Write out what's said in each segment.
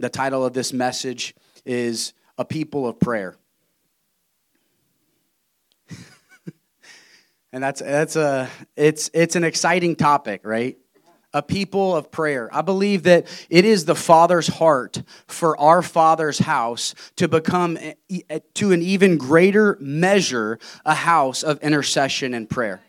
The title of this message is A People of Prayer. and that's that's a it's it's an exciting topic, right? A people of prayer. I believe that it is the Father's heart for our Father's house to become to an even greater measure a house of intercession and prayer.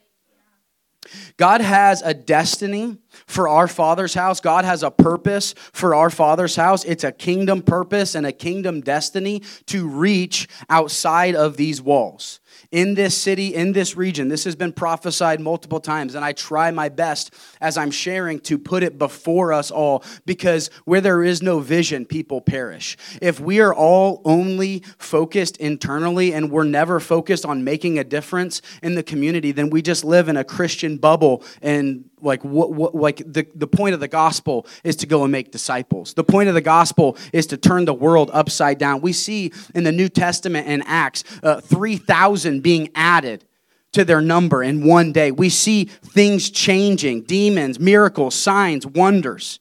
God has a destiny for our Father's house. God has a purpose for our Father's house. It's a kingdom purpose and a kingdom destiny to reach outside of these walls in this city, in this region. This has been prophesied multiple times, and I try my best as I'm sharing to put it before us all because where there is no vision, people perish. If we are all only focused internally and we're never focused on making a difference in the community, then we just live in a Christian bubble and like what, what like the, the point of the gospel is to go and make disciples. The point of the gospel is to turn the world upside down. We see in the new testament and acts uh, 3000 being added to their number in one day. We see things changing demons miracles signs wonders.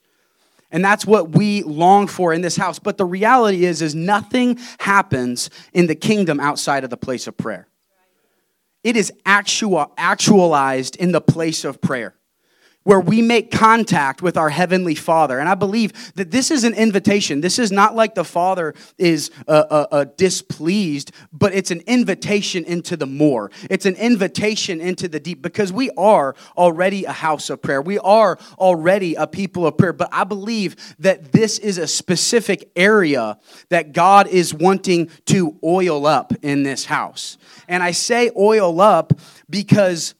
And that's what we long for in this house. But the reality is is nothing happens in the kingdom outside of the place of prayer. It is actual, actualized in the place of prayer where we make contact with our heavenly father. And i believe that this is an invitation. This is not like the father is uh, uh, uh, displeased but it's an invitation into the more. It's an invitation into the deep because we are already a house of prayer. We are already a people of prayer. But i believe that this is a specific area that god is wanting to oil up in this house. And i say oil up because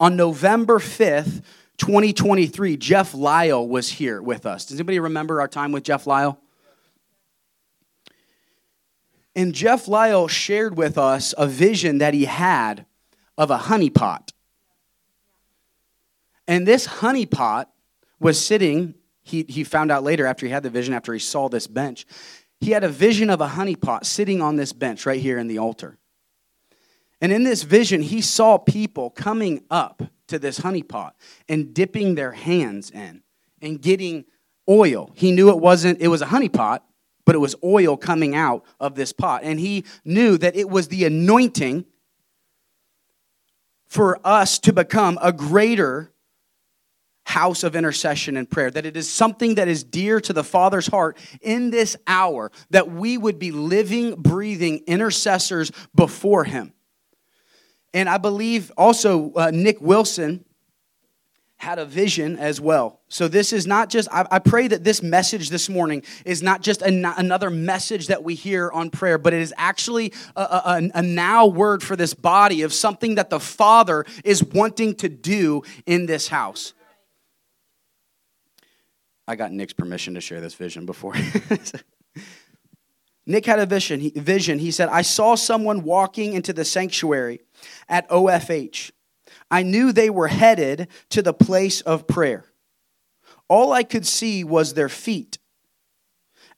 on November 5th, 2023, Jeff Lyle was here with us. Does anybody remember our time with Jeff Lyle? And Jeff Lyle shared with us a vision that he had of a honeypot. And this honeypot was sitting, he, he found out later after he had the vision, after he saw this bench, he had a vision of a honeypot sitting on this bench right here in the altar. And in this vision, he saw people coming up to this honeypot and dipping their hands in and getting oil. He knew it wasn't, it was a honeypot, but it was oil coming out of this pot. And he knew that it was the anointing for us to become a greater house of intercession and prayer, that it is something that is dear to the Father's heart in this hour, that we would be living, breathing intercessors before Him. And I believe also uh, Nick Wilson had a vision as well. So this is not just, I, I pray that this message this morning is not just an, another message that we hear on prayer, but it is actually a, a, a now word for this body of something that the Father is wanting to do in this house. I got Nick's permission to share this vision before. Nick had a vision. He, vision. He said, I saw someone walking into the sanctuary at OFH. I knew they were headed to the place of prayer. All I could see was their feet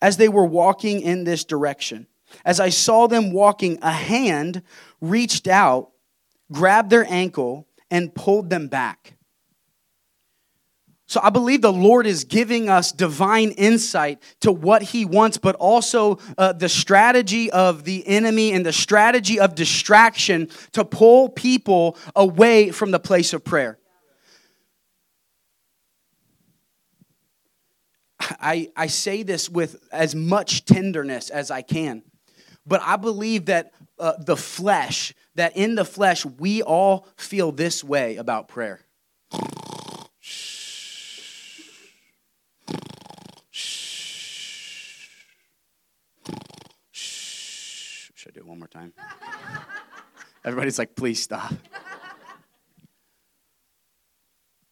as they were walking in this direction. As I saw them walking, a hand reached out, grabbed their ankle, and pulled them back. So I believe the Lord is giving us divine insight to what He wants, but also uh, the strategy of the enemy and the strategy of distraction to pull people away from the place of prayer. I, I say this with as much tenderness as I can, but I believe that uh, the flesh, that in the flesh, we all feel this way about prayer. Should I do it one more time? Everybody's like, please stop.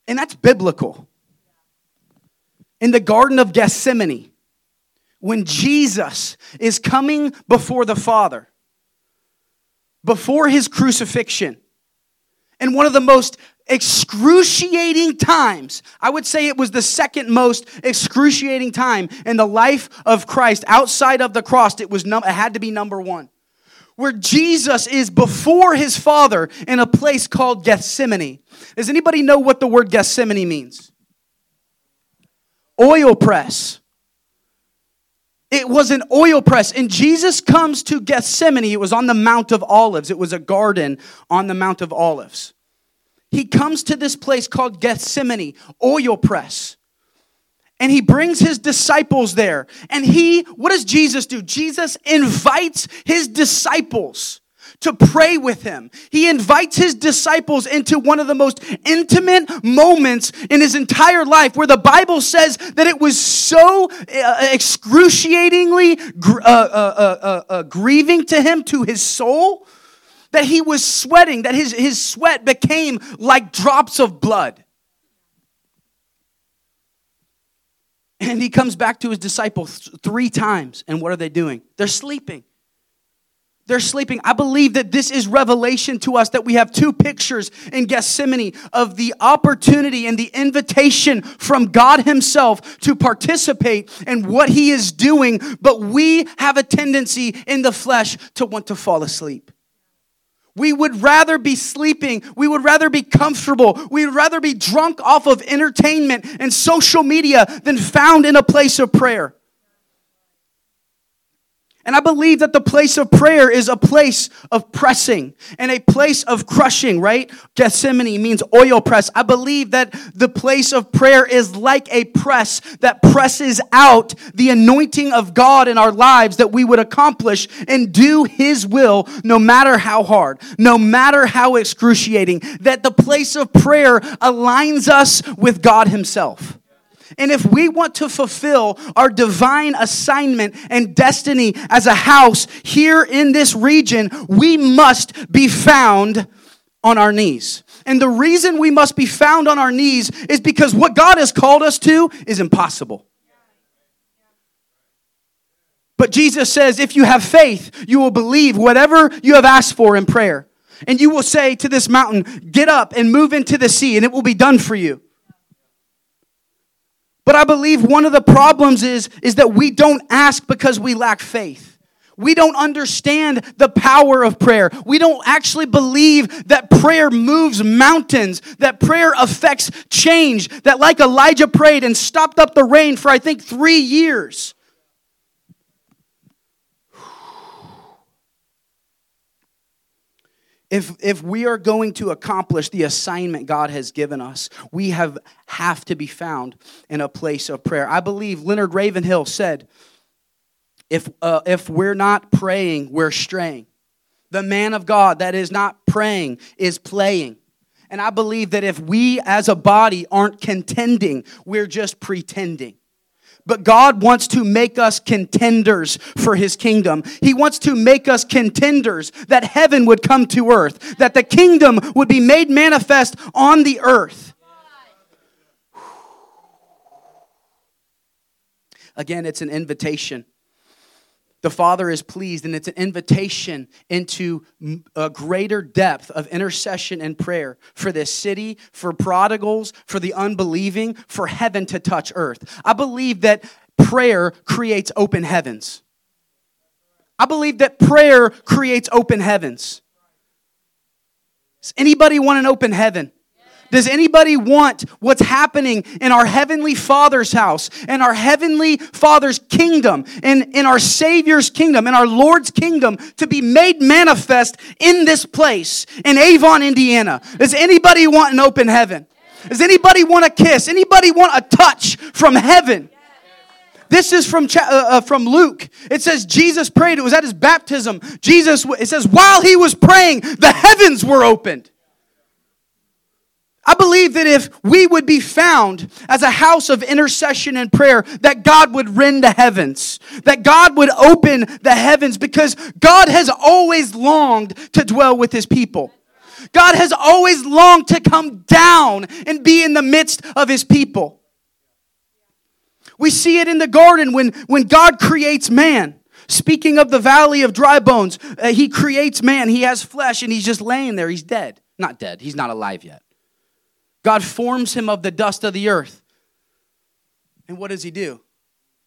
And that's biblical. In the Garden of Gethsemane, when Jesus is coming before the Father, before his crucifixion, and one of the most excruciating times, I would say it was the second most excruciating time in the life of Christ outside of the cross, it, was num- it had to be number one where Jesus is before his Father in a place called Gethsemane. Does anybody know what the word Gethsemane means? Oil press. It was an oil press. And Jesus comes to Gethsemane. It was on the Mount of Olives, it was a garden on the Mount of Olives. He comes to this place called Gethsemane, oil press. And he brings his disciples there. And he, what does Jesus do? Jesus invites his disciples to pray with him. He invites his disciples into one of the most intimate moments in his entire life where the Bible says that it was so uh, excruciatingly uh, uh, uh, grieving to him, to his soul, that he was sweating, that his, his sweat became like drops of blood. And he comes back to his disciples three times. And what are they doing? They're sleeping. They're sleeping. I believe that this is revelation to us that we have two pictures in Gethsemane of the opportunity and the invitation from God Himself to participate in what He is doing, but we have a tendency in the flesh to want to fall asleep. We would rather be sleeping. We would rather be comfortable. We would rather be drunk off of entertainment and social media than found in a place of prayer. And I believe that the place of prayer is a place of pressing and a place of crushing, right? Gethsemane means oil press. I believe that the place of prayer is like a press that presses out the anointing of God in our lives that we would accomplish and do His will no matter how hard, no matter how excruciating, that the place of prayer aligns us with God Himself. And if we want to fulfill our divine assignment and destiny as a house here in this region, we must be found on our knees. And the reason we must be found on our knees is because what God has called us to is impossible. But Jesus says, if you have faith, you will believe whatever you have asked for in prayer. And you will say to this mountain, Get up and move into the sea, and it will be done for you. But I believe one of the problems is, is that we don't ask because we lack faith. We don't understand the power of prayer. We don't actually believe that prayer moves mountains, that prayer affects change, that like Elijah prayed and stopped up the rain for I think three years. If, if we are going to accomplish the assignment God has given us, we have, have to be found in a place of prayer. I believe Leonard Ravenhill said, if, uh, if we're not praying, we're straying. The man of God that is not praying is playing. And I believe that if we as a body aren't contending, we're just pretending. But God wants to make us contenders for his kingdom. He wants to make us contenders that heaven would come to earth, that the kingdom would be made manifest on the earth. Again, it's an invitation. The Father is pleased, and it's an invitation into a greater depth of intercession and prayer for this city, for prodigals, for the unbelieving, for heaven to touch earth. I believe that prayer creates open heavens. I believe that prayer creates open heavens. Does anybody want an open heaven? Does anybody want what's happening in our Heavenly Father's house, in our Heavenly Father's kingdom, in, in our Savior's kingdom, in our Lord's kingdom to be made manifest in this place in Avon, Indiana? Does anybody want an open heaven? Does anybody want a kiss? Anybody want a touch from heaven? This is from, uh, uh, from Luke. It says Jesus prayed. It was at his baptism. Jesus, it says, while he was praying, the heavens were opened. I believe that if we would be found as a house of intercession and prayer, that God would rend the heavens, that God would open the heavens because God has always longed to dwell with his people. God has always longed to come down and be in the midst of his people. We see it in the garden when, when God creates man. Speaking of the valley of dry bones, uh, he creates man. He has flesh and he's just laying there. He's dead. Not dead, he's not alive yet. God forms him of the dust of the earth. And what does he do?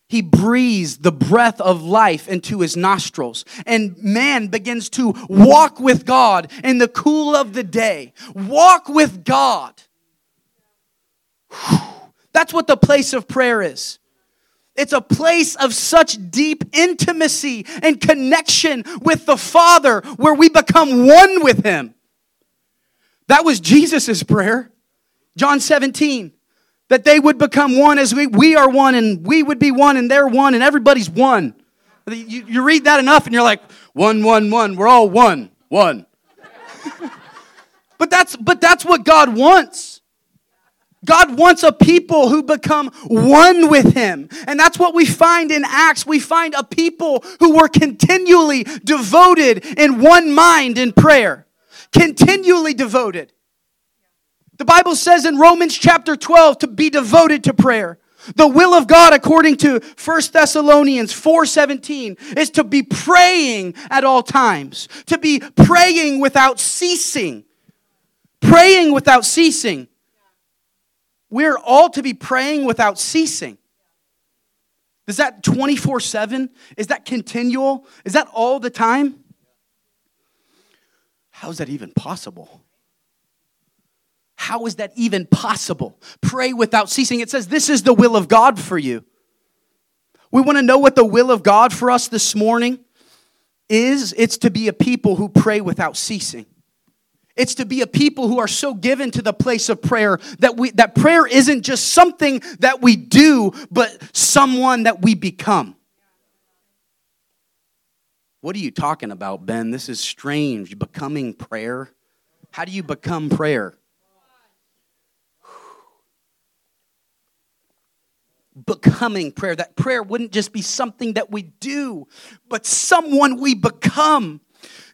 He breathes the breath of life into his nostrils, and man begins to walk with God in the cool of the day. Walk with God. That's what the place of prayer is. It's a place of such deep intimacy and connection with the Father where we become one with Him. That was Jesus' prayer. John 17, that they would become one as we, we are one and we would be one and they're one and everybody's one. You, you read that enough and you're like, one, one, one, we're all one, one. but, that's, but that's what God wants. God wants a people who become one with Him. And that's what we find in Acts. We find a people who were continually devoted in one mind in prayer. Continually devoted. The Bible says in Romans chapter 12 to be devoted to prayer. The will of God according to 1 Thessalonians 4:17 is to be praying at all times, to be praying without ceasing. Praying without ceasing. We're all to be praying without ceasing. Is that 24 7? Is that continual? Is that all the time? How is that even possible? How is that even possible? Pray without ceasing. It says, This is the will of God for you. We want to know what the will of God for us this morning is. It's to be a people who pray without ceasing. It's to be a people who are so given to the place of prayer that we that prayer isn't just something that we do, but someone that we become. What are you talking about, Ben? This is strange. Becoming prayer? How do you become prayer? Becoming prayer. That prayer wouldn't just be something that we do, but someone we become.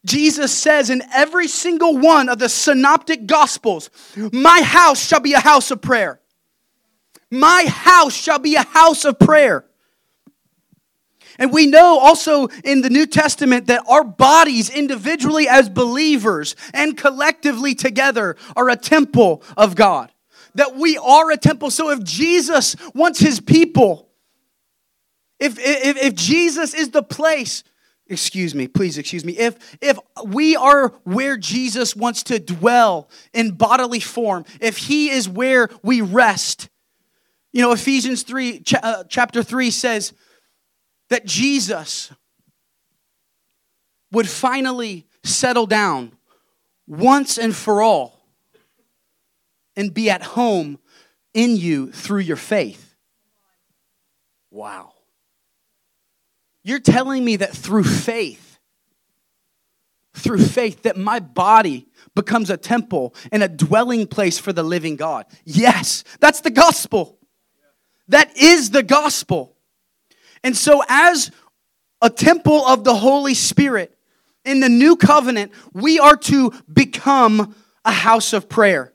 Jesus says in every single one of the synoptic gospels, My house shall be a house of prayer. My house shall be a house of prayer. And we know also in the New Testament that our bodies, individually as believers and collectively together, are a temple of God. That we are a temple. So if Jesus wants his people, if, if, if Jesus is the place excuse me please excuse me if if we are where jesus wants to dwell in bodily form if he is where we rest you know ephesians 3 ch- uh, chapter 3 says that jesus would finally settle down once and for all and be at home in you through your faith wow you're telling me that through faith, through faith, that my body becomes a temple and a dwelling place for the living God. Yes, that's the gospel. That is the gospel. And so, as a temple of the Holy Spirit in the new covenant, we are to become a house of prayer.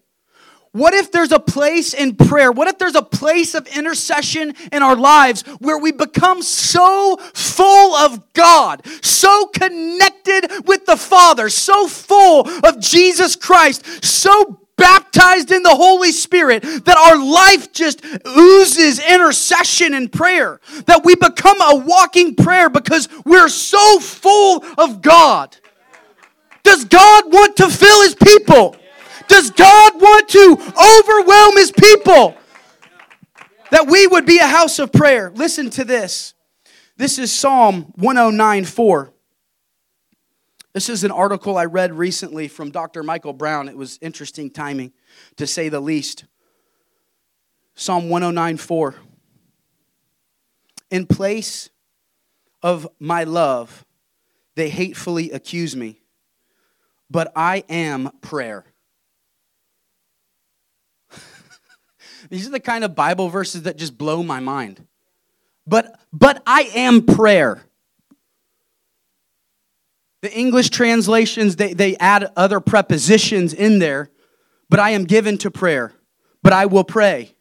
What if there's a place in prayer? What if there's a place of intercession in our lives where we become so full of God, so connected with the Father, so full of Jesus Christ, so baptized in the Holy Spirit that our life just oozes intercession and prayer, that we become a walking prayer because we're so full of God? Does God want to fill his people? Does God want to overwhelm his people? That we would be a house of prayer. Listen to this. This is Psalm 109 4. This is an article I read recently from Dr. Michael Brown. It was interesting timing, to say the least. Psalm 109 4. In place of my love, they hatefully accuse me, but I am prayer. These are the kind of Bible verses that just blow my mind. But but I am prayer. The English translations they, they add other prepositions in there, but I am given to prayer. But I will pray.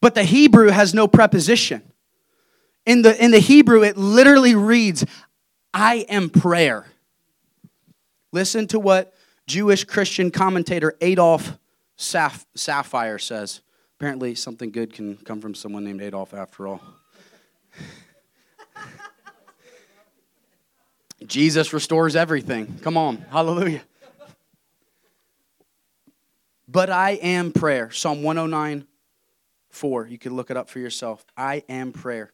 But the Hebrew has no preposition. In the, in the Hebrew, it literally reads, I am prayer. Listen to what Jewish Christian commentator Adolf Saphir says. Apparently, something good can come from someone named Adolf after all. Jesus restores everything. Come on. Hallelujah. But I am prayer. Psalm 109 4. You can look it up for yourself. I am prayer.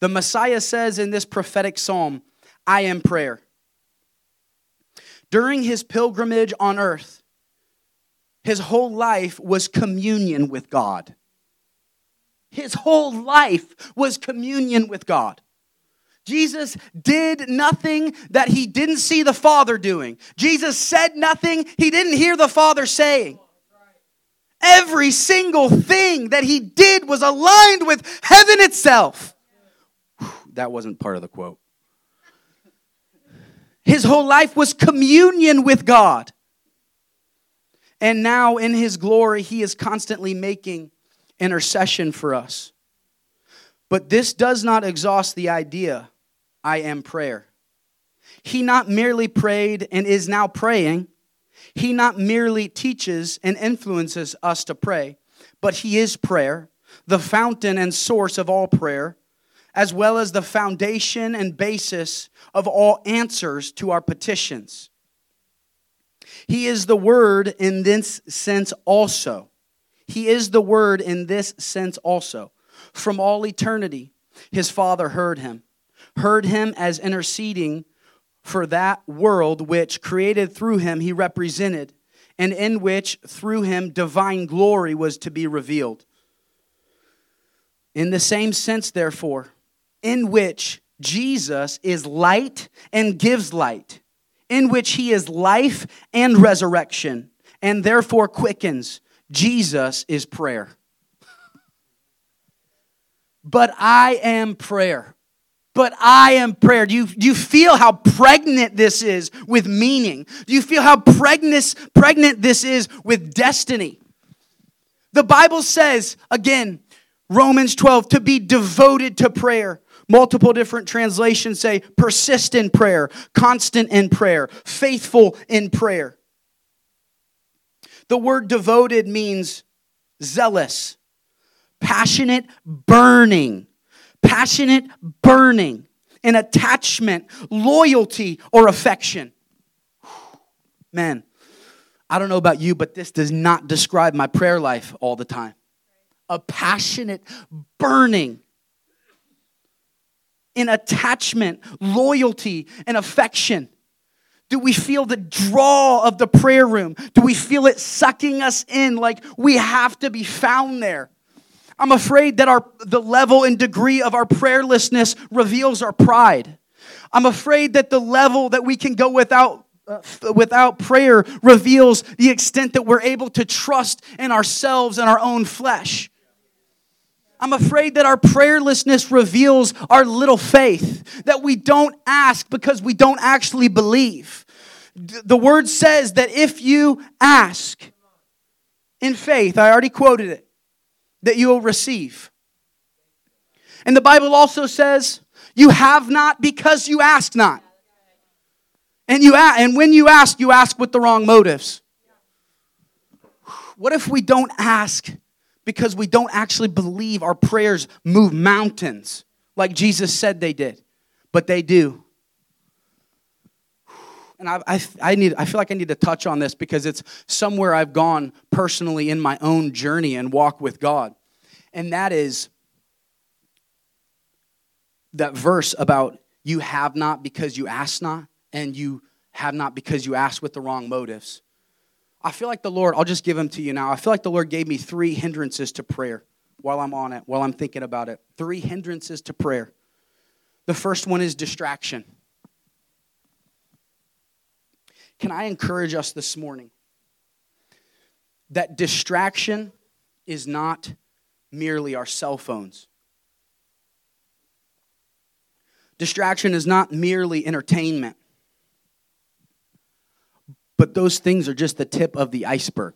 The Messiah says in this prophetic psalm, I am prayer. During his pilgrimage on earth, his whole life was communion with God. His whole life was communion with God. Jesus did nothing that he didn't see the Father doing. Jesus said nothing he didn't hear the Father saying. Every single thing that he did was aligned with heaven itself. That wasn't part of the quote. His whole life was communion with God. And now, in his glory, he is constantly making intercession for us. But this does not exhaust the idea I am prayer. He not merely prayed and is now praying, he not merely teaches and influences us to pray, but he is prayer, the fountain and source of all prayer, as well as the foundation and basis of all answers to our petitions. He is the Word in this sense also. He is the Word in this sense also. From all eternity, his Father heard him, heard him as interceding for that world which, created through him, he represented, and in which, through him, divine glory was to be revealed. In the same sense, therefore, in which Jesus is light and gives light, in which he is life and resurrection, and therefore quickens. Jesus is prayer. but I am prayer. But I am prayer. Do you, do you feel how pregnant this is with meaning? Do you feel how pregnant, pregnant this is with destiny? The Bible says, again, Romans 12, to be devoted to prayer. Multiple different translations say persist in prayer, constant in prayer, faithful in prayer. The word devoted means zealous, passionate, burning, passionate, burning, an attachment, loyalty, or affection. Man, I don't know about you, but this does not describe my prayer life all the time. A passionate, burning, in attachment, loyalty, and affection? Do we feel the draw of the prayer room? Do we feel it sucking us in like we have to be found there? I'm afraid that our, the level and degree of our prayerlessness reveals our pride. I'm afraid that the level that we can go without, uh, without prayer reveals the extent that we're able to trust in ourselves and our own flesh. I'm afraid that our prayerlessness reveals our little faith, that we don't ask because we don't actually believe. The word says that if you ask in faith, I already quoted it, that you will receive. And the Bible also says, you have not because you ask not. And you ask, and when you ask, you ask with the wrong motives. What if we don't ask because we don't actually believe our prayers move mountains like Jesus said they did, but they do. And I, I, I, need, I feel like I need to touch on this because it's somewhere I've gone personally in my own journey and walk with God. And that is that verse about you have not because you ask not, and you have not because you ask with the wrong motives. I feel like the Lord, I'll just give them to you now. I feel like the Lord gave me three hindrances to prayer while I'm on it, while I'm thinking about it. Three hindrances to prayer. The first one is distraction. Can I encourage us this morning that distraction is not merely our cell phones? Distraction is not merely entertainment. But those things are just the tip of the iceberg.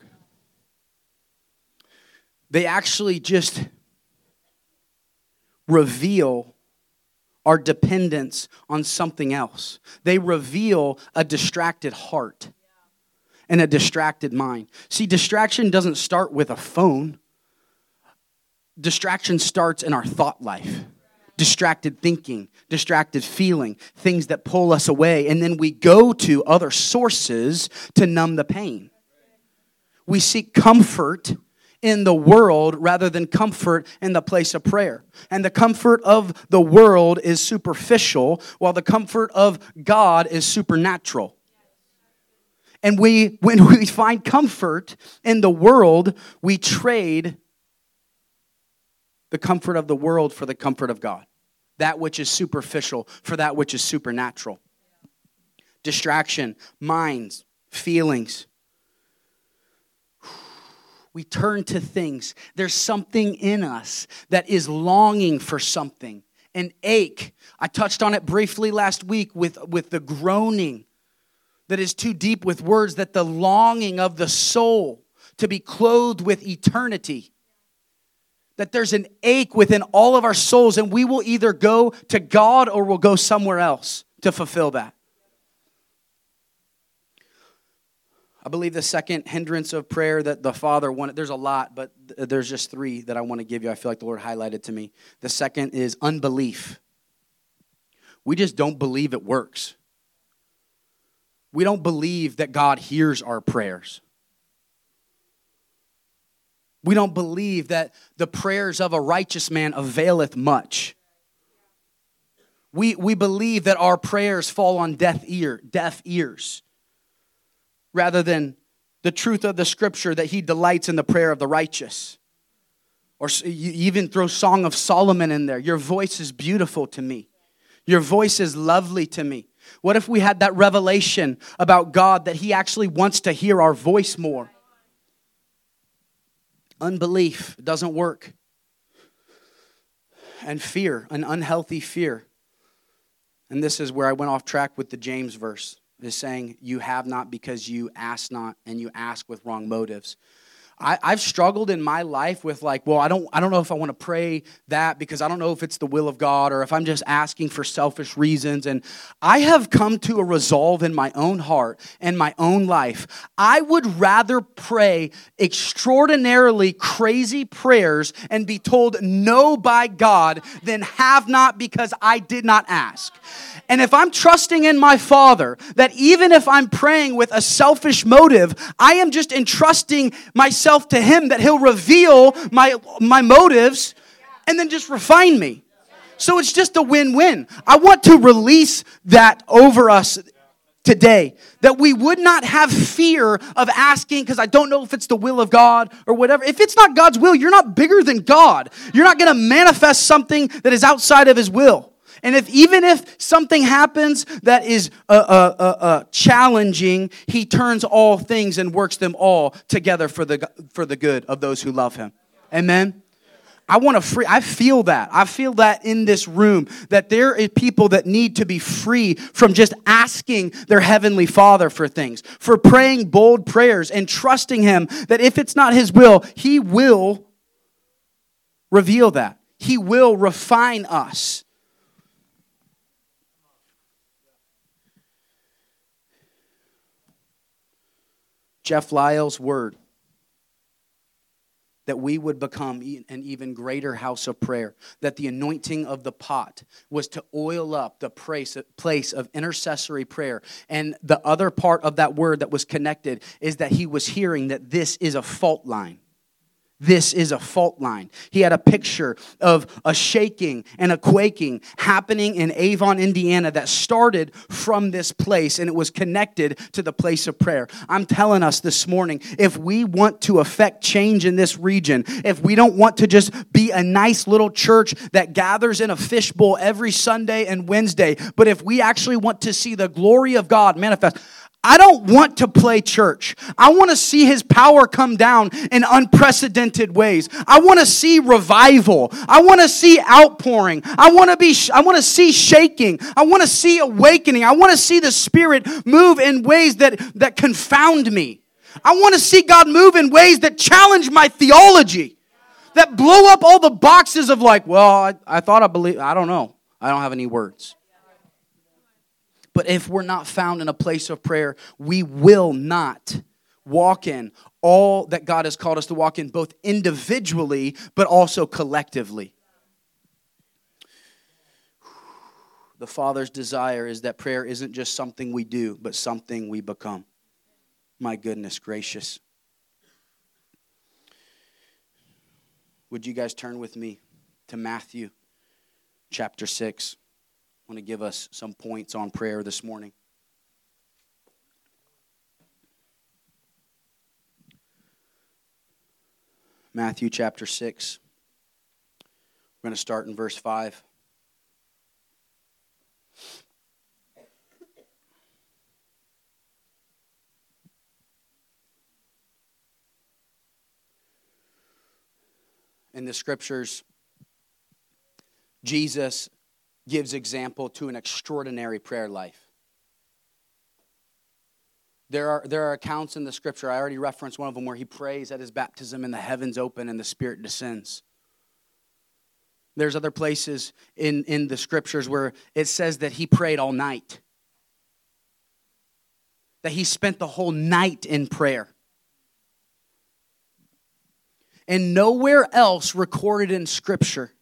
They actually just reveal our dependence on something else. They reveal a distracted heart and a distracted mind. See, distraction doesn't start with a phone, distraction starts in our thought life distracted thinking, distracted feeling, things that pull us away. And then we go to other sources to numb the pain. We seek comfort in the world rather than comfort in the place of prayer. And the comfort of the world is superficial, while the comfort of God is supernatural. And we, when we find comfort in the world, we trade the comfort of the world for the comfort of God. That which is superficial for that which is supernatural. Distraction, minds, feelings. We turn to things. There's something in us that is longing for something, an ache. I touched on it briefly last week with, with the groaning that is too deep with words, that the longing of the soul to be clothed with eternity. That there's an ache within all of our souls, and we will either go to God or we'll go somewhere else to fulfill that. I believe the second hindrance of prayer that the Father wanted, there's a lot, but there's just three that I want to give you. I feel like the Lord highlighted to me. The second is unbelief. We just don't believe it works. We don't believe that God hears our prayers. We don't believe that the prayers of a righteous man availeth much. We, we believe that our prayers fall on deaf, ear, deaf ears rather than the truth of the scripture that he delights in the prayer of the righteous. Or you even throw Song of Solomon in there. Your voice is beautiful to me. Your voice is lovely to me. What if we had that revelation about God that He actually wants to hear our voice more? Unbelief doesn't work. And fear, an unhealthy fear. And this is where I went off track with the James verse. Is saying, You have not because you ask not, and you ask with wrong motives. I, have struggled in my life with like, well, I don't, I don't know if I want to pray that because I don't know if it's the will of God or if I'm just asking for selfish reasons. And I have come to a resolve in my own heart and my own life. I would rather pray extraordinarily crazy prayers and be told no by God than have not because I did not ask. And if I'm trusting in my Father, that even if I'm praying with a selfish motive, I am just entrusting myself to Him that He'll reveal my, my motives and then just refine me. So it's just a win win. I want to release that over us today that we would not have fear of asking because I don't know if it's the will of God or whatever. If it's not God's will, you're not bigger than God. You're not going to manifest something that is outside of His will. And if even if something happens that is uh, uh, uh, uh, challenging, he turns all things and works them all together for the for the good of those who love him. Amen. I want to free. I feel that. I feel that in this room that there are people that need to be free from just asking their heavenly Father for things, for praying bold prayers and trusting Him that if it's not His will, He will reveal that. He will refine us. Jeff Lyle's word that we would become an even greater house of prayer, that the anointing of the pot was to oil up the place of intercessory prayer. And the other part of that word that was connected is that he was hearing that this is a fault line. This is a fault line. He had a picture of a shaking and a quaking happening in Avon, Indiana, that started from this place and it was connected to the place of prayer. I'm telling us this morning if we want to affect change in this region, if we don't want to just be a nice little church that gathers in a fishbowl every Sunday and Wednesday, but if we actually want to see the glory of God manifest, I don't want to play church. I want to see his power come down in unprecedented ways. I want to see revival. I want to see outpouring. I want to be I want to see shaking. I want to see awakening. I want to see the spirit move in ways that that confound me. I want to see God move in ways that challenge my theology. That blow up all the boxes of like, well, I, I thought I believe I don't know. I don't have any words. But if we're not found in a place of prayer, we will not walk in all that God has called us to walk in, both individually but also collectively. The Father's desire is that prayer isn't just something we do, but something we become. My goodness gracious. Would you guys turn with me to Matthew chapter 6? Want to give us some points on prayer this morning. Matthew chapter 6. We're going to start in verse 5. In the scriptures, Jesus gives example to an extraordinary prayer life. There are, there are accounts in the scripture, I already referenced one of them, where he prays at his baptism and the heavens open and the Spirit descends. There's other places in, in the scriptures where it says that he prayed all night, that he spent the whole night in prayer. And nowhere else recorded in scripture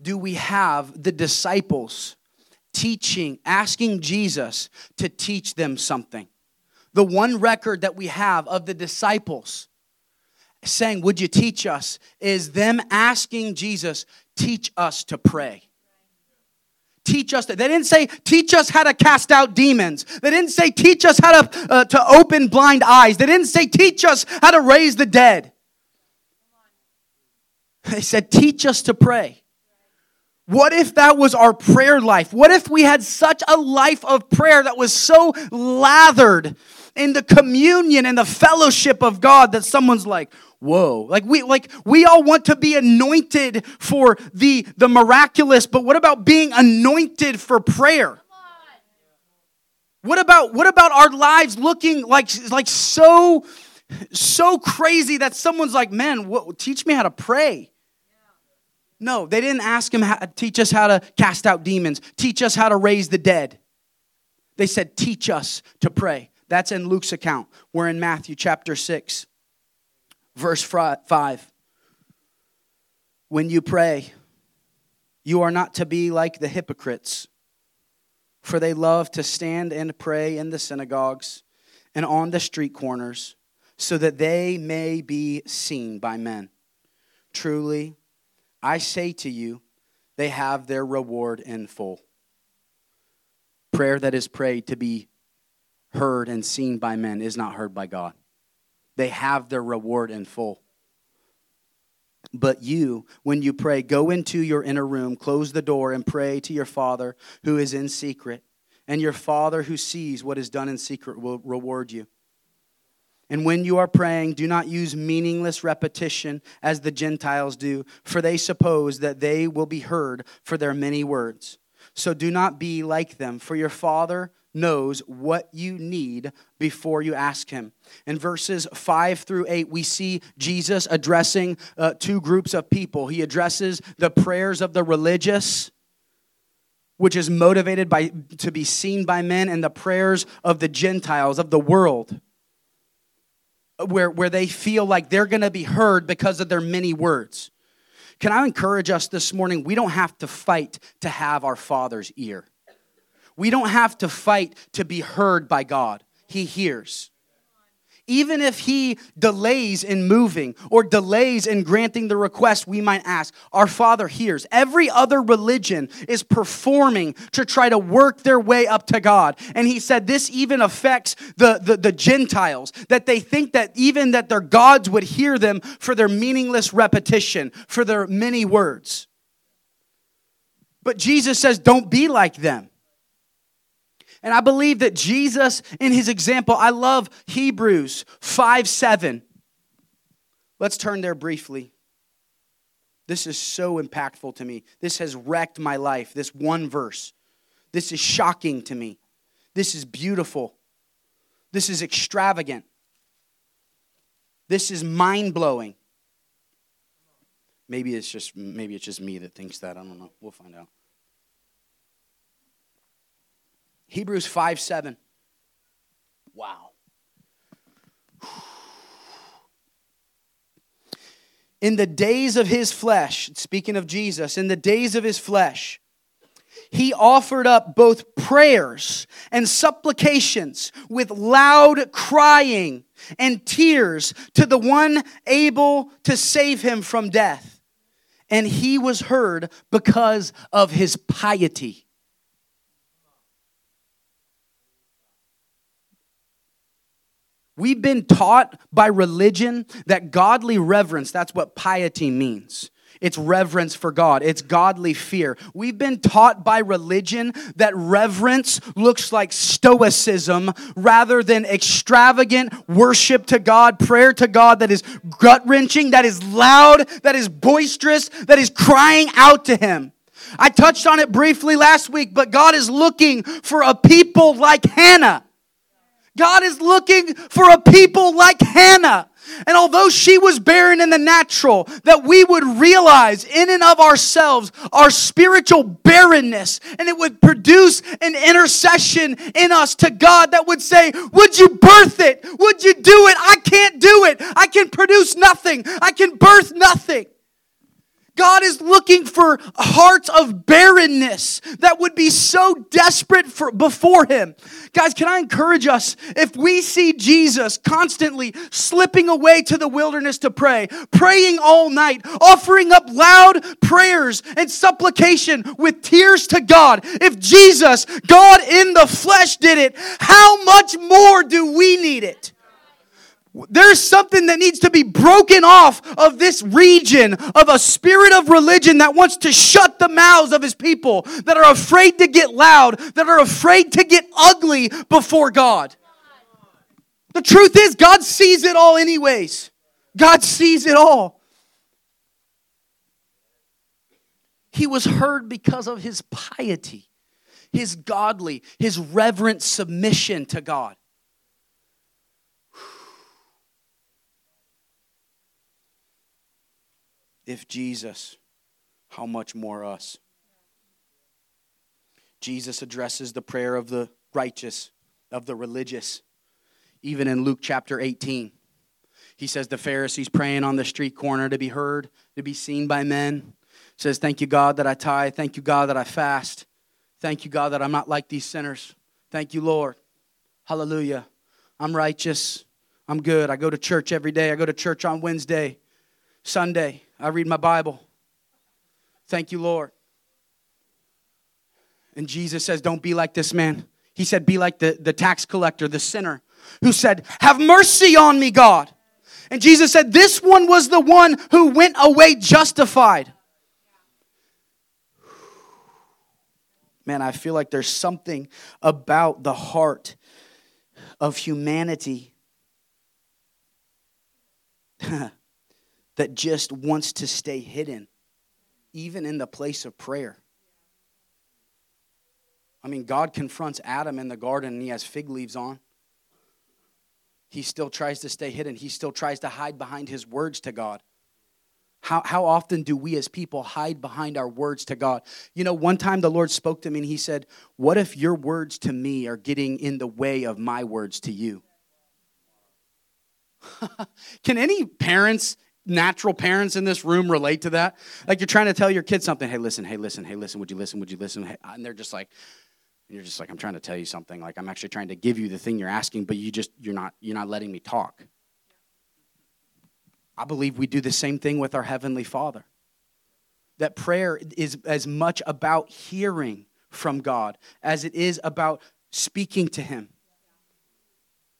do we have the disciples teaching, asking Jesus to teach them something the one record that we have of the disciples saying, Would you teach us? is them asking Jesus, Teach us to pray. Teach us. To, they didn't say, Teach us how to cast out demons. They didn't say, Teach us how to, uh, to open blind eyes. They didn't say, Teach us how to raise the dead. They said, Teach us to pray. What if that was our prayer life? What if we had such a life of prayer that was so lathered in the communion and the fellowship of God that someone's like, whoa. Like we like we all want to be anointed for the the miraculous, but what about being anointed for prayer? What about what about our lives looking like like so so crazy that someone's like, man, what, teach me how to pray. No, they didn't ask him how, teach us how to cast out demons, teach us how to raise the dead. They said, teach us to pray. That's in Luke's account. We're in Matthew chapter 6, verse 5. When you pray, you are not to be like the hypocrites, for they love to stand and pray in the synagogues and on the street corners, so that they may be seen by men. Truly, I say to you, they have their reward in full. Prayer that is prayed to be heard and seen by men is not heard by God. They have their reward in full. But you, when you pray, go into your inner room, close the door, and pray to your Father who is in secret. And your Father who sees what is done in secret will reward you. And when you are praying, do not use meaningless repetition as the Gentiles do, for they suppose that they will be heard for their many words. So do not be like them, for your Father knows what you need before you ask him. In verses 5 through 8, we see Jesus addressing uh, two groups of people. He addresses the prayers of the religious, which is motivated by to be seen by men, and the prayers of the Gentiles, of the world. Where, where they feel like they're going to be heard because of their many words. Can I encourage us this morning? We don't have to fight to have our Father's ear. We don't have to fight to be heard by God, He hears. Even if He delays in moving or delays in granting the request, we might ask, Our Father hears. Every other religion is performing to try to work their way up to God. And He said this even affects the, the, the Gentiles, that they think that even that their gods would hear them for their meaningless repetition, for their many words. But Jesus says, Don't be like them. And I believe that Jesus, in his example, I love Hebrews 5 7. Let's turn there briefly. This is so impactful to me. This has wrecked my life, this one verse. This is shocking to me. This is beautiful. This is extravagant. This is mind blowing. Maybe it's just maybe it's just me that thinks that. I don't know. We'll find out. Hebrews 5 7. Wow. In the days of his flesh, speaking of Jesus, in the days of his flesh, he offered up both prayers and supplications with loud crying and tears to the one able to save him from death. And he was heard because of his piety. We've been taught by religion that godly reverence, that's what piety means. It's reverence for God. It's godly fear. We've been taught by religion that reverence looks like stoicism rather than extravagant worship to God, prayer to God that is gut wrenching, that is loud, that is boisterous, that is crying out to Him. I touched on it briefly last week, but God is looking for a people like Hannah. God is looking for a people like Hannah and although she was barren in the natural, that we would realize in and of ourselves our spiritual barrenness, and it would produce an intercession in us to God that would say, Would you birth it? Would you do it? I can't do it. I can produce nothing. I can birth nothing. God is looking for hearts of barrenness that would be so desperate for before him. Guys, can I encourage us if we see Jesus constantly slipping away to the wilderness to pray, praying all night, offering up loud prayers and supplication with tears to God. If Jesus, God in the flesh did it, how much more do we need it? There's something that needs to be broken off of this region of a spirit of religion that wants to shut the mouths of his people, that are afraid to get loud, that are afraid to get ugly before God. The truth is, God sees it all, anyways. God sees it all. He was heard because of his piety, his godly, his reverent submission to God. If Jesus, how much more us? Jesus addresses the prayer of the righteous, of the religious, even in Luke chapter 18. He says the Pharisees praying on the street corner to be heard, to be seen by men. Says, Thank you, God, that I tithe. Thank you, God, that I fast. Thank you, God, that I'm not like these sinners. Thank you, Lord. Hallelujah. I'm righteous. I'm good. I go to church every day. I go to church on Wednesday, Sunday. I read my Bible. Thank you, Lord. And Jesus says, Don't be like this man. He said, Be like the, the tax collector, the sinner, who said, Have mercy on me, God. And Jesus said, This one was the one who went away justified. Man, I feel like there's something about the heart of humanity that just wants to stay hidden, even in the place of prayer. I mean, God confronts Adam in the garden and he has fig leaves on. He still tries to stay hidden, he still tries to hide behind his words to God. How, how often do we as people hide behind our words to God? You know, one time the Lord spoke to me and He said, What if your words to me are getting in the way of my words to you? Can any parents natural parents in this room relate to that? Like you're trying to tell your kid something. Hey, listen. Hey, listen. Hey, listen. Would you listen? Would you listen? And they're just like, you're just like, I'm trying to tell you something. Like I'm actually trying to give you the thing you're asking, but you just you're not you're not letting me talk. I believe we do the same thing with our heavenly Father. That prayer is as much about hearing from God as it is about speaking to Him.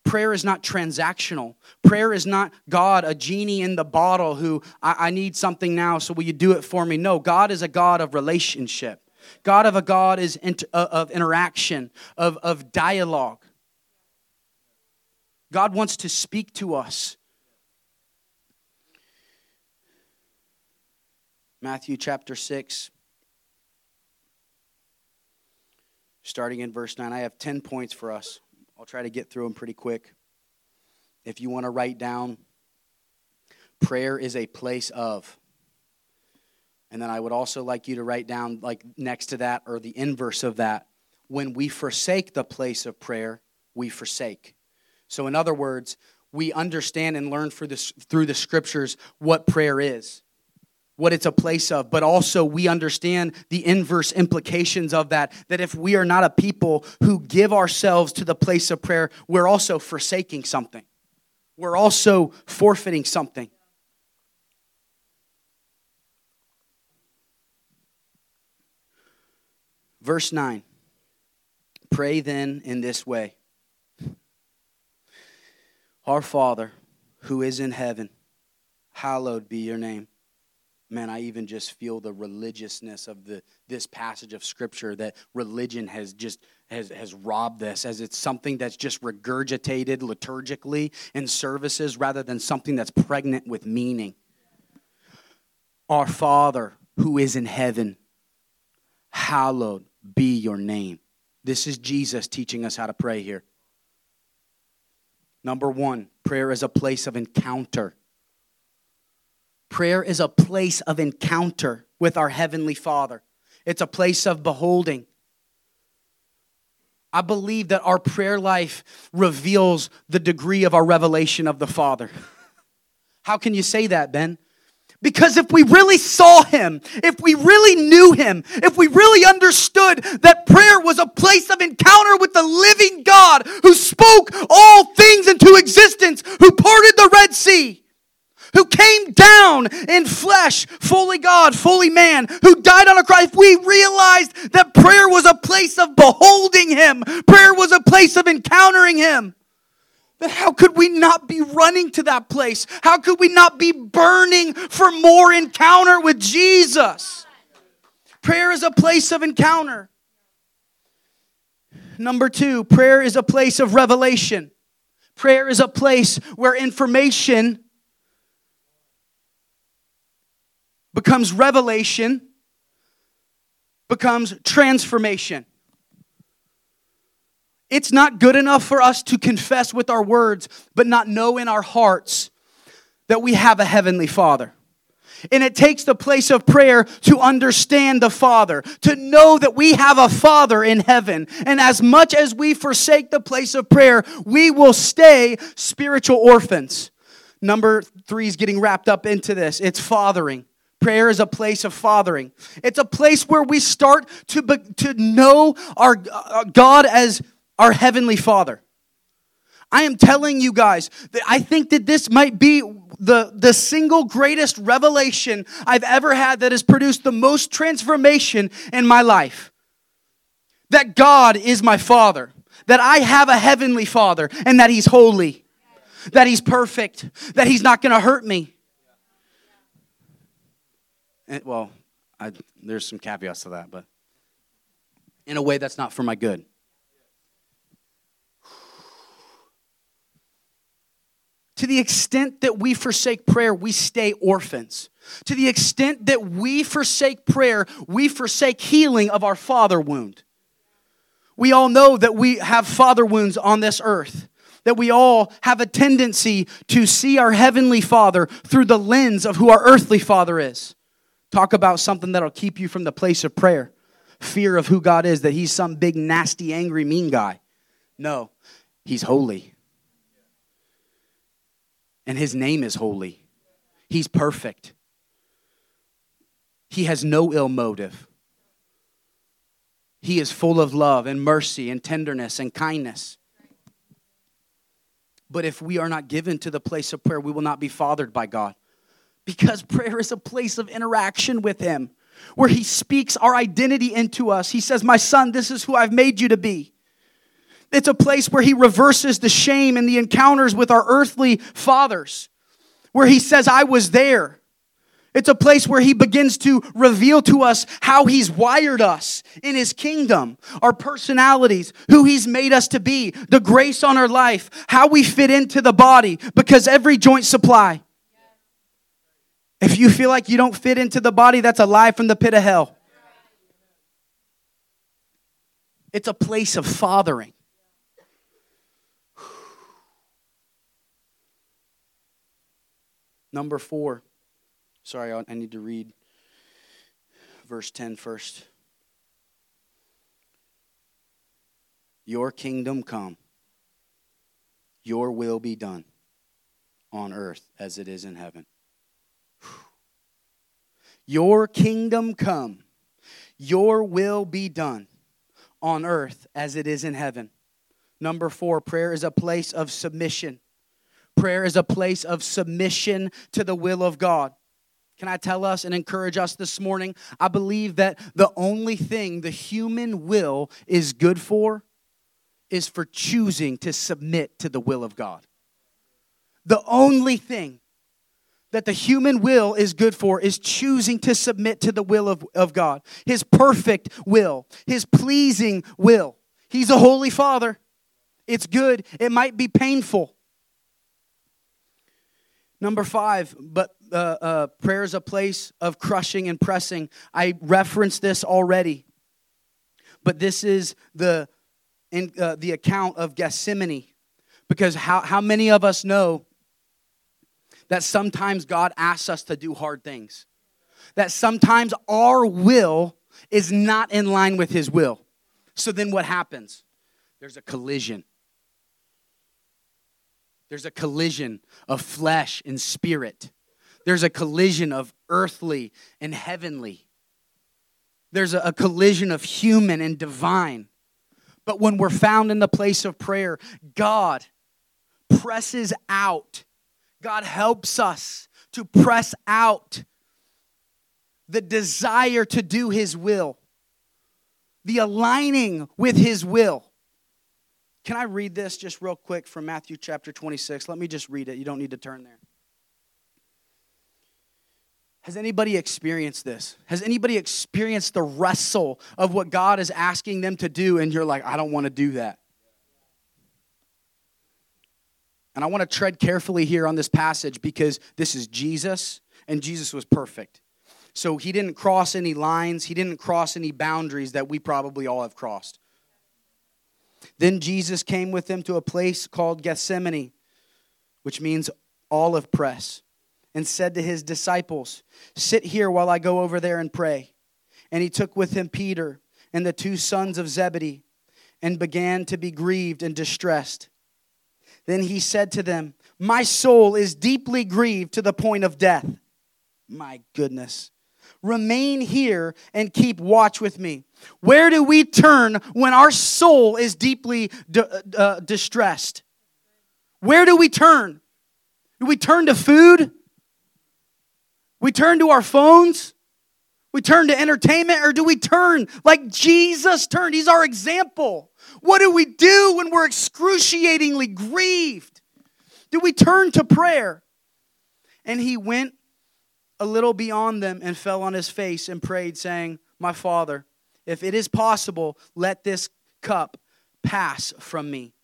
Prayer is not transactional. Prayer is not God, a genie in the bottle who I, I, need something now, so will you do it for me? No, God is a God of relationship. God of a God is inter, uh, of interaction, of, of dialogue. God wants to speak to us. Matthew chapter 6, starting in verse 9. I have 10 points for us. I'll try to get through them pretty quick. If you want to write down, prayer is a place of. And then I would also like you to write down, like next to that, or the inverse of that. When we forsake the place of prayer, we forsake. So, in other words, we understand and learn through the, through the scriptures what prayer is. What it's a place of, but also we understand the inverse implications of that. That if we are not a people who give ourselves to the place of prayer, we're also forsaking something, we're also forfeiting something. Verse 9 Pray then in this way Our Father, who is in heaven, hallowed be your name man i even just feel the religiousness of the this passage of scripture that religion has just has has robbed this as it's something that's just regurgitated liturgically in services rather than something that's pregnant with meaning. Our father who is in heaven hallowed be your name. This is jesus teaching us how to pray here. Number 1 prayer is a place of encounter Prayer is a place of encounter with our Heavenly Father, it's a place of beholding. I believe that our prayer life reveals the degree of our revelation of the Father. How can you say that, Ben? Because if we really saw him, if we really knew him, if we really understood that prayer was a place of encounter with the living God who spoke all things into existence, who parted the Red Sea, who came down in flesh, fully God, fully man, who died on a cross, if we realized that prayer was a place of beholding Him, prayer was a place of encountering Him, then how could we not be running to that place? How could we not be burning for more encounter with Jesus? Prayer is a place of encounter. Number two, prayer is a place of revelation. Prayer is a place where information becomes revelation, becomes transformation. It's not good enough for us to confess with our words, but not know in our hearts that we have a heavenly Father. And it takes the place of prayer to understand the Father, to know that we have a Father in heaven. And as much as we forsake the place of prayer, we will stay spiritual orphans. Number three is getting wrapped up into this it's fathering. Prayer is a place of fathering. It's a place where we start to, be, to know our uh, God as our heavenly Father. I am telling you guys that I think that this might be the, the single greatest revelation I've ever had that has produced the most transformation in my life. That God is my Father, that I have a heavenly Father, and that He's holy, that He's perfect, that He's not gonna hurt me and, well, I, there's some caveats to that, but in a way that's not for my good. To the extent that we forsake prayer, we stay orphans. To the extent that we forsake prayer, we forsake healing of our father wound. We all know that we have father wounds on this earth, that we all have a tendency to see our heavenly father through the lens of who our earthly father is. Talk about something that'll keep you from the place of prayer. Fear of who God is, that He's some big, nasty, angry, mean guy. No, He's holy. And His name is holy. He's perfect. He has no ill motive. He is full of love and mercy and tenderness and kindness. But if we are not given to the place of prayer, we will not be fathered by God because prayer is a place of interaction with Him where He speaks our identity into us. He says, My son, this is who I've made you to be. It's a place where He reverses the shame and the encounters with our earthly fathers, where He says, I was there. It's a place where he begins to reveal to us how he's wired us in his kingdom, our personalities, who he's made us to be, the grace on our life, how we fit into the body, because every joint supply. If you feel like you don't fit into the body, that's a lie from the pit of hell. It's a place of fathering. Number four. Sorry, I need to read verse 10 first. Your kingdom come, your will be done on earth as it is in heaven. Your kingdom come, your will be done on earth as it is in heaven. Number four, prayer is a place of submission. Prayer is a place of submission to the will of God. Can I tell us and encourage us this morning? I believe that the only thing the human will is good for is for choosing to submit to the will of God. The only thing that the human will is good for is choosing to submit to the will of, of God, His perfect will, His pleasing will. He's a holy Father. It's good, it might be painful. Number five, but uh, uh, prayer is a place of crushing and pressing. I referenced this already, but this is the in uh, the account of Gethsemane, because how how many of us know that sometimes God asks us to do hard things, that sometimes our will is not in line with His will. So then what happens? There's a collision. There's a collision of flesh and spirit. There's a collision of earthly and heavenly. There's a, collision of human and divine. But when we're found in the place of prayer, God presses out, God helps us to press out the desire to do His will, the aligning with His will. Can I read this just real quick from Matthew chapter 26? Let me just read it. You don't need to turn there. Has anybody experienced this? Has anybody experienced the wrestle of what God is asking them to do, and you're like, I don't want to do that? And I want to tread carefully here on this passage because this is Jesus, and Jesus was perfect. So he didn't cross any lines, he didn't cross any boundaries that we probably all have crossed. Then Jesus came with them to a place called Gethsemane, which means olive press, and said to his disciples, Sit here while I go over there and pray. And he took with him Peter and the two sons of Zebedee and began to be grieved and distressed. Then he said to them, My soul is deeply grieved to the point of death. My goodness. Remain here and keep watch with me. Where do we turn when our soul is deeply uh, distressed? Where do we turn? Do we turn to food? We turn to our phones? We turn to entertainment? Or do we turn like Jesus turned? He's our example. What do we do when we're excruciatingly grieved? Do we turn to prayer? And he went a little beyond them and fell on his face and prayed, saying, My Father, if it is possible, let this cup pass from me.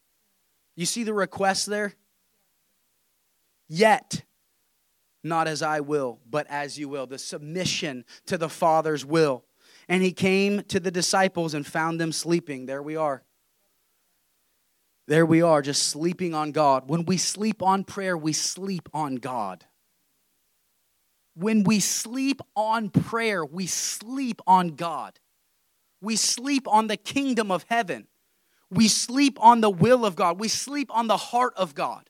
You see the request there? Yet, not as I will, but as you will. The submission to the Father's will. And he came to the disciples and found them sleeping. There we are. There we are, just sleeping on God. When we sleep on prayer, we sleep on God. When we sleep on prayer, we sleep on God. We sleep on the kingdom of heaven. We sleep on the will of God. We sleep on the heart of God.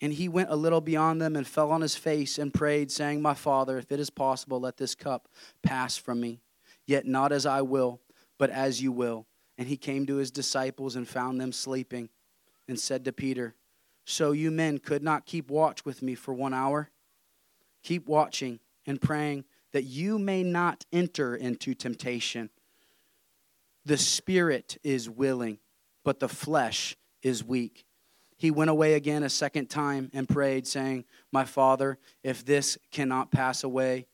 And he went a little beyond them and fell on his face and prayed, saying, My Father, if it is possible, let this cup pass from me. Yet not as I will, but as you will. And he came to his disciples and found them sleeping and said to Peter, So you men could not keep watch with me for one hour? Keep watching and praying that you may not enter into temptation. The spirit is willing, but the flesh is weak. He went away again a second time and prayed, saying, My Father, if this cannot pass away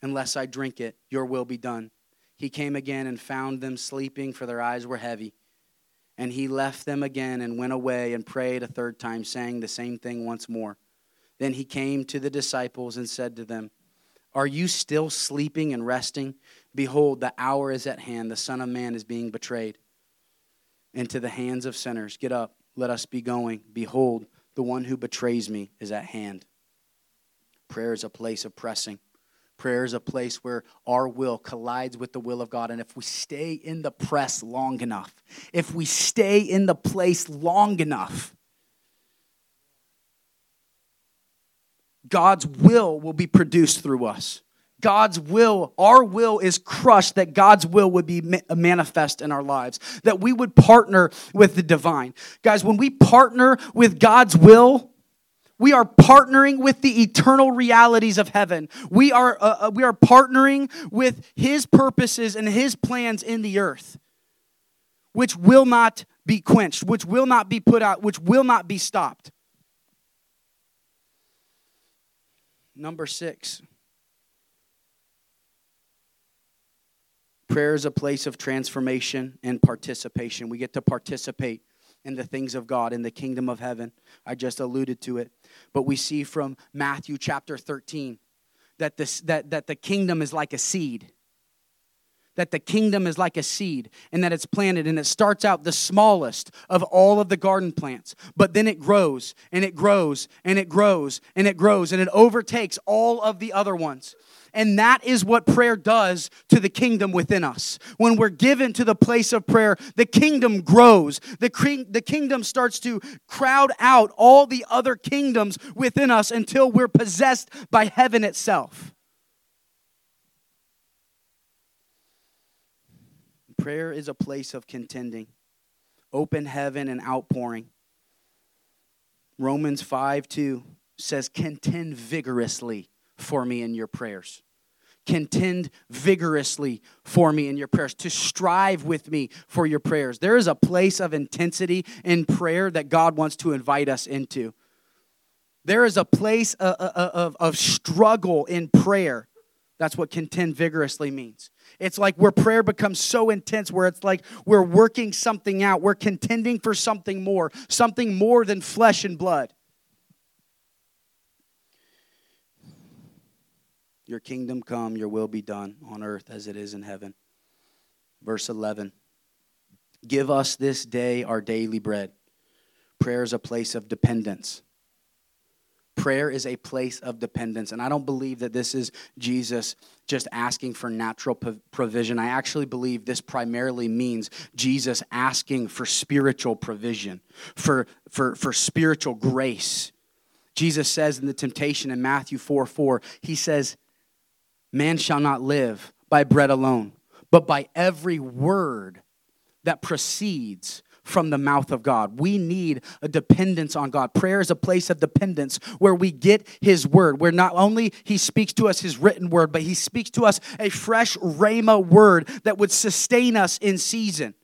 unless I drink it, your will be done. He came again and found them sleeping, for their eyes were heavy. And he left them again and went away and prayed a third time, saying the same thing once more. Then he came to the disciples and said to them, are you still sleeping and resting? Behold, the hour is at hand. The Son of Man is being betrayed into the hands of sinners. Get up, let us be going. Behold, the one who betrays me is at hand. Prayer is a place of pressing. Prayer is a place where our will collides with the will of God. And if we stay in the press long enough, if we stay in the place long enough, God's will will be produced through us. God's will, our will is crushed that God's will would be manifest in our lives, that we would partner with the divine. Guys, when we partner with God's will, we are partnering with the eternal realities of heaven. We are, uh, uh we are partnering with His purposes and His plans in the earth, which will not be quenched, which will not be put out, which will not be stopped. Number six. Prayer is a place of transformation and participation. We get to participate in the things of God, in the kingdom of heaven. I just alluded to it. But we see from Matthew chapter 13 that, this, that, that the kingdom is like a seed. That the kingdom is like a seed and that it's planted and it starts out the smallest of all of the garden plants, but then it grows and it grows and it grows and it grows and it overtakes all of the other ones. And that is what prayer does to the kingdom within us. When we're given to the place of prayer, the kingdom grows. The, cre- the kingdom starts to crowd out all the other kingdoms within us until we're possessed by heaven itself. Prayer is a place of contending, open heaven and outpouring. Romans 5 2 says, Contend vigorously for me in your prayers contend vigorously for me in your prayers, to strive with me for your prayers. There is a place of intensity in prayer that God wants to invite us into. There is a place of, of, of struggle in prayer. That's what contend vigorously means. It's like where prayer becomes so intense, where it's like we're working something out, we're contending for something more, something more than flesh and blood. Your kingdom come, your will be done on earth as it is in heaven. Verse 11 Give us this day our daily bread. Prayer is a place of dependence. Prayer is a place of dependence. And I don't believe that this is Jesus just asking for natural provision. I actually believe this primarily means Jesus asking for spiritual provision, for, for, for spiritual grace. Jesus says in the temptation in Matthew 4 4, he says, Man shall not live by bread alone, but by every word that proceeds from the mouth of God. We need a dependence on God. Prayer is a place of dependence where we get His word, where not only He speaks to us His written word, but He speaks to us a fresh Rhema word that would sustain us in season,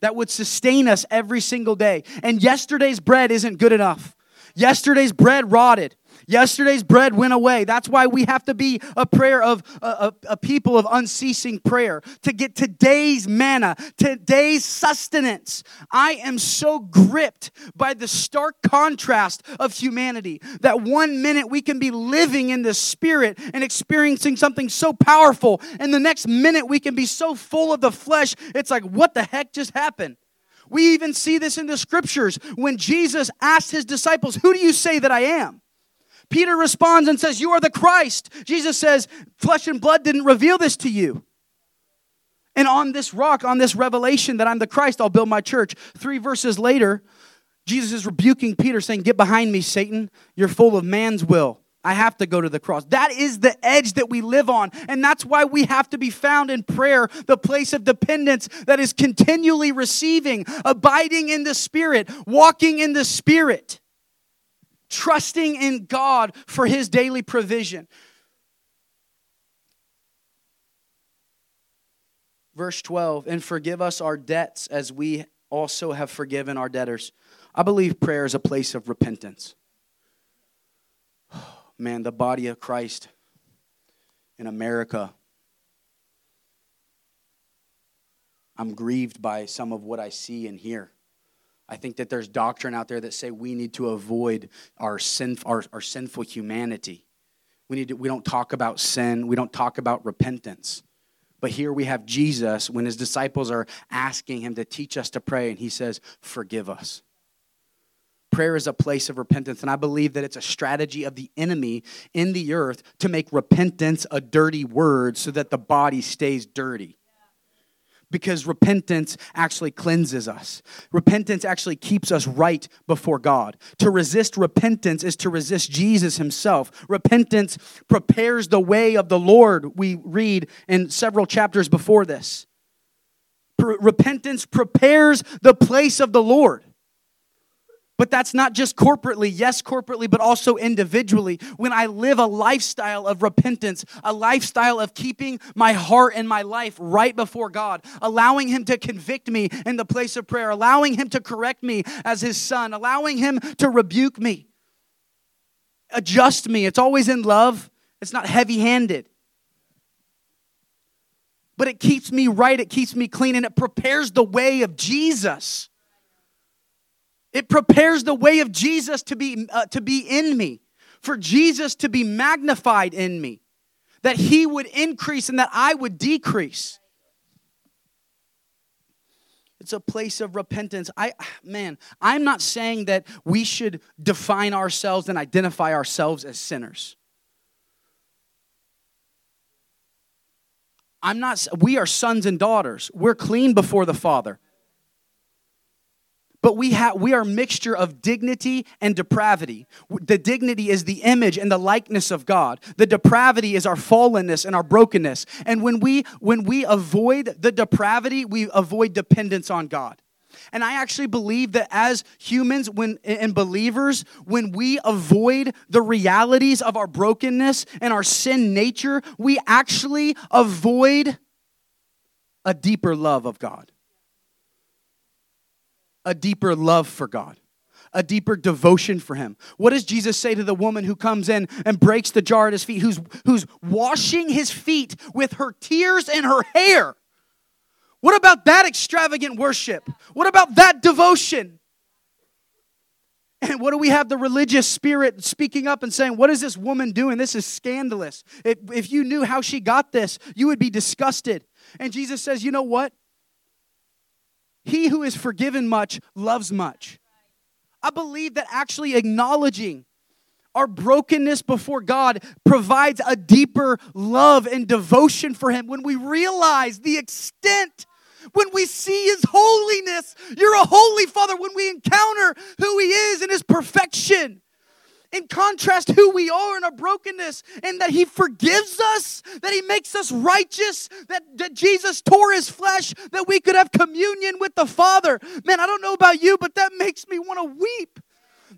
that would sustain us every single day. And yesterday's bread isn't good enough. Yesterday's bread rotted. Yesterday's bread went away. That's why we have to be a prayer of a, a, people of unceasing prayer to get today's manna, today's sustenance. I am so gripped by the stark contrast of humanity that one minute we can be living in the spirit and experiencing something so powerful, and the next minute we can be so full of the flesh, it's like, what the heck just happened? We even see this in the scriptures when Jesus asked his disciples, Who do you say that I am? Peter responds and says, You are the Christ. Jesus says, Flesh and blood didn't reveal this to you. And on this rock, on this revelation that I'm the Christ, I'll build my church. Three verses later, Jesus is rebuking Peter, saying, Get behind me, Satan. You're full of man's will. I have to go to the cross. That is the edge that we live on. And that's why we have to be found in prayer, the place of dependence that is continually receiving, abiding in the Spirit, walking in the Spirit trusting in God for his daily provision. Verse 12, and forgive us our debts as we also have forgiven our debtors. I believe prayer is a place of repentance. Man, the body of Christ in America, I'm grieved by some of what I see and hear. I think that there's doctrine out there that say we need to avoid our, sin, our, our sinful humanity. We, need to, we don't talk about sin, we don't talk about repentance. But here we have Jesus when his disciples are asking him to teach us to pray, and he says, Forgive us. Prayer is a place of repentance, and I believe that it's a strategy of the enemy in the earth to make repentance a dirty word so that the body stays dirty. Because repentance actually cleanses us. Repentance actually keeps us right before God. To resist repentance is to resist Jesus himself. Repentance prepares the way of the Lord, we read in several chapters before this. repentance prepares the place of the Lord. But that's not just corporately, yes, corporately, but also individually. When I live a lifestyle of repentance, a lifestyle of keeping my heart and my life right before God, allowing Him to convict me in the place of prayer, allowing Him to correct me as His son, allowing Him to rebuke me, adjust me. It's always in love, it's not heavy handed. But it keeps me right, it keeps me clean, and it prepares the way of Jesus it prepares the way of Jesus to be, uh, to be in me, for Jesus to be magnified in me, that he would increase and that I would decrease. It's a place of repentance. I man, I'm not saying that we should define ourselves and identify ourselves as sinners. I'm not we are sons and daughters. We're clean before the Father but we have we are a mixture of dignity and depravity. The dignity is the image and the likeness of god. The depravity is our fallenness and our brokenness. And when we when we avoid the depravity we avoid dependence on god. And I actually believe that as humans when and believers, when we avoid the realities of our brokenness and our sin nature, we actually avoid a deeper love of God a deeper love for God, a deeper devotion for Him. What does Jesus say to the woman who comes in and breaks the jar at His feet, who's, who's washing His feet with her tears and her hair? What about that extravagant worship? What about that devotion? And what do we have the religious spirit speaking up and saying, What is this woman doing? This is scandalous. If, if you knew how she got this, you would be disgusted. And Jesus says, You know what? He who is forgiven much loves much. I believe that actually acknowledging our brokenness before God provides a deeper love and devotion for Him when we realize the extent, when we see His holiness. You're a holy Father when we encounter who He is in His perfection in contrast who we are in our brokenness and that he forgives us that he makes us righteous that, that jesus tore his flesh that we could have communion with the father. Man i don't know about you but that makes me want to weep.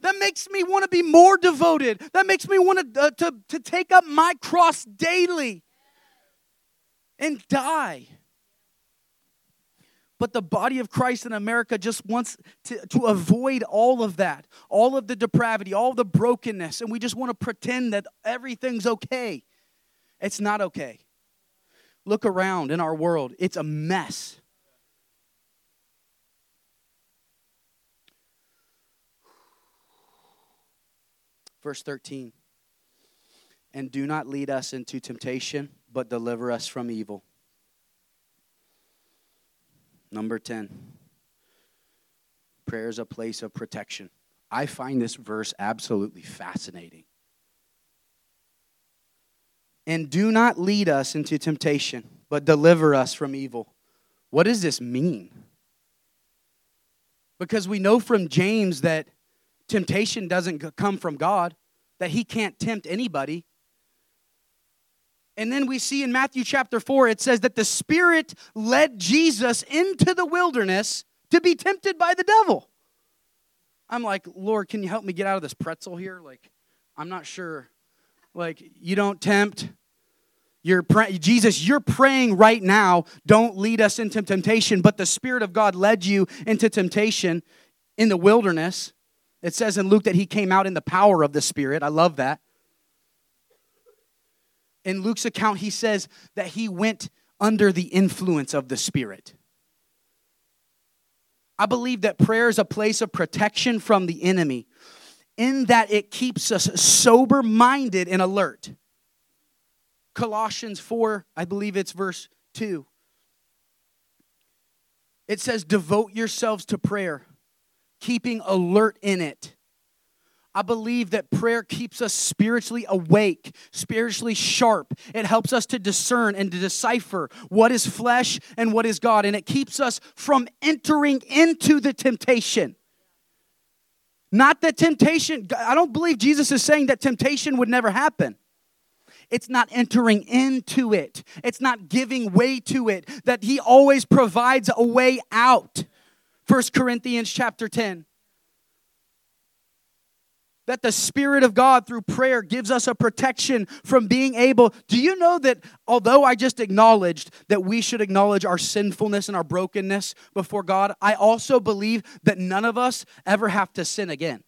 That makes me want to be more devoted. That makes me want to, uh, to, to take up my cross daily and die but the body of Christ in America just wants to, to avoid all of that, all of the depravity, all the brokenness, and we just want to pretend that everything's okay. It's not okay. Look around in our world, it's a mess. Verse 13. And do not lead us into temptation, but deliver us from evil. Number 10 prayer is a place of protection. I find this verse absolutely fascinating. And do not lead us into temptation, but deliver us from evil. What does this mean? Because we know from James that temptation doesn't come from God, that he can't tempt anybody. And then we see in Matthew chapter 4, it says that the Spirit led Jesus into the wilderness to be tempted by the devil. I'm like, Lord, can you help me get out of this pretzel here? Like, I'm not sure. Like, you don't tempt. You're pray- Jesus, you're praying right now. Don't lead us into temptation, but the Spirit of God led you into temptation in the wilderness. It says in Luke that he came out in the power of the Spirit. I love that in Luke's account, he says that he went under the influence of the Spirit. I believe that prayer is a place of protection from the enemy, in that it keeps us sober minded and alert. Colossians 4, I believe it's verse 2. It says, Devote yourselves to prayer, keeping alert in it I believe that prayer keeps us spiritually awake, spiritually sharp. It helps us to discern and to decipher what is flesh and what is God. And it keeps us from entering into the temptation. Not that temptation, I don't believe Jesus is saying that temptation would never happen. It's not entering into it, it's not giving way to it, that He always provides a way out. First Corinthians chapter 10 that the Spirit of God through prayer gives us a protection from being able. Do you know that although I just acknowledged that we should acknowledge our sinfulness and our brokenness before God, I also believe that none of us ever have to sin again.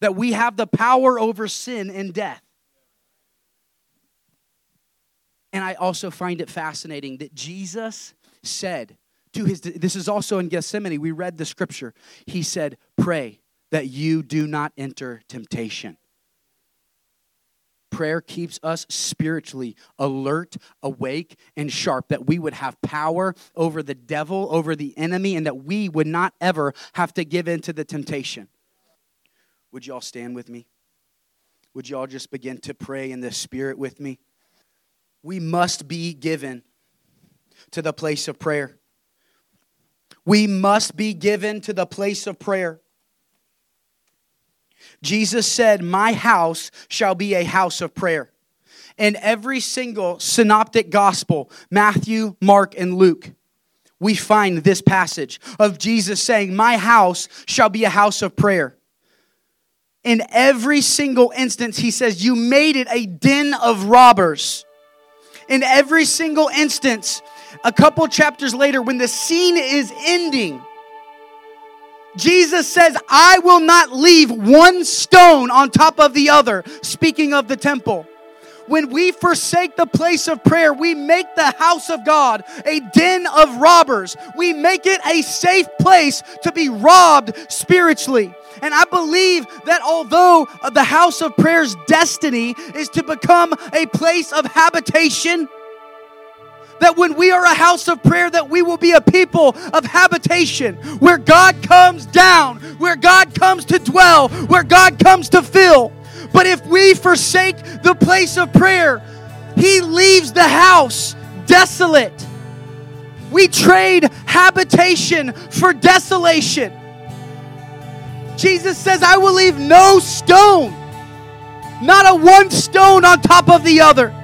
That we have the power over sin and death. And I also find it fascinating that Jesus said to his, this is also in Gethsemane, we read the scripture. He said, Pray that you do not enter temptation. Prayer keeps us spiritually alert, awake, and sharp, that we would have power over the devil, over the enemy, and that we would not ever have to give in to the temptation. Would you all stand with me? Would you all just begin to pray in the Spirit with me? We must be given to the place of prayer. We must be given to the place of prayer. Jesus said, My house shall be a house of prayer. In every single synoptic gospel, Matthew, Mark, and Luke, we find this passage of Jesus saying, My house shall be a house of prayer. In every single instance, he says, You made it a den of robbers. In every single instance, a couple chapters later, when the scene is ending, Jesus says, I will not leave one stone on top of the other, speaking of the temple. When we forsake the place of prayer, we make the house of God a den of robbers. We make it a safe place to be robbed spiritually. And I believe that although the house of prayer's destiny is to become a place of habitation, that when we are a house of prayer that we will be a people of habitation where God comes down, where God comes to dwell, where God comes to fill. But if we forsake the place of prayer, he leaves the house desolate. We trade habitation for desolation. Jesus says, I will leave no stone, not a one stone on top of the other.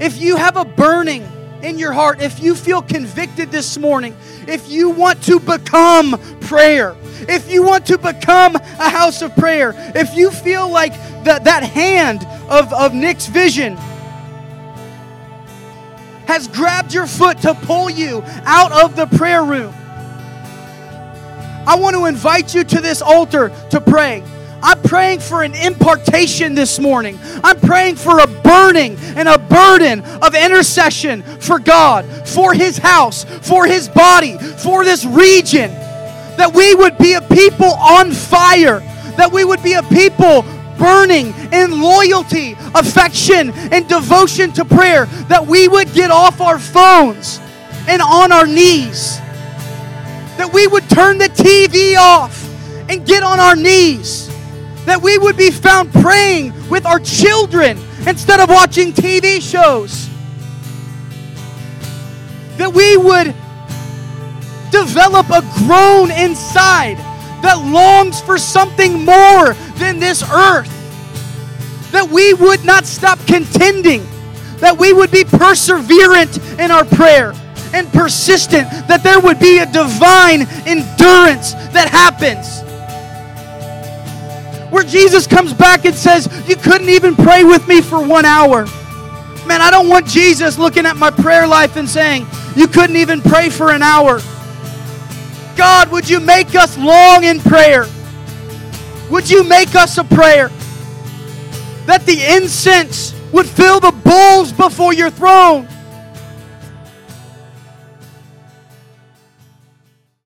If you have a burning in your heart, if you feel convicted this morning, if you want to become prayer, if you want to become a house of prayer, if you feel like that, that hand of, of Nick's vision has grabbed your foot to pull you out of the prayer room, I want to invite you to this altar to pray. I'm praying for an impartation this morning. I'm praying for a burning and a burden of intercession for God, for His house, for His body, for this region. That we would be a people on fire, that we would be a people burning in loyalty, affection, and devotion to prayer, that we would get off our phones and on our knees, that we would turn the TV off and get on our knees that we would be found praying with our children instead of watching TV shows. That we would develop a groan inside that longs for something more than this earth. That we would not stop contending, that we would be perseverant in our prayer and persistent, that there would be a divine endurance that happens where Jesus comes back and says, You couldn't even pray with me for one hour. Man, I don't want Jesus looking at my prayer life and saying, You couldn't even pray for an hour. God, would you make us long in prayer? Would you make us a prayer? That the incense would fill the bowls before your throne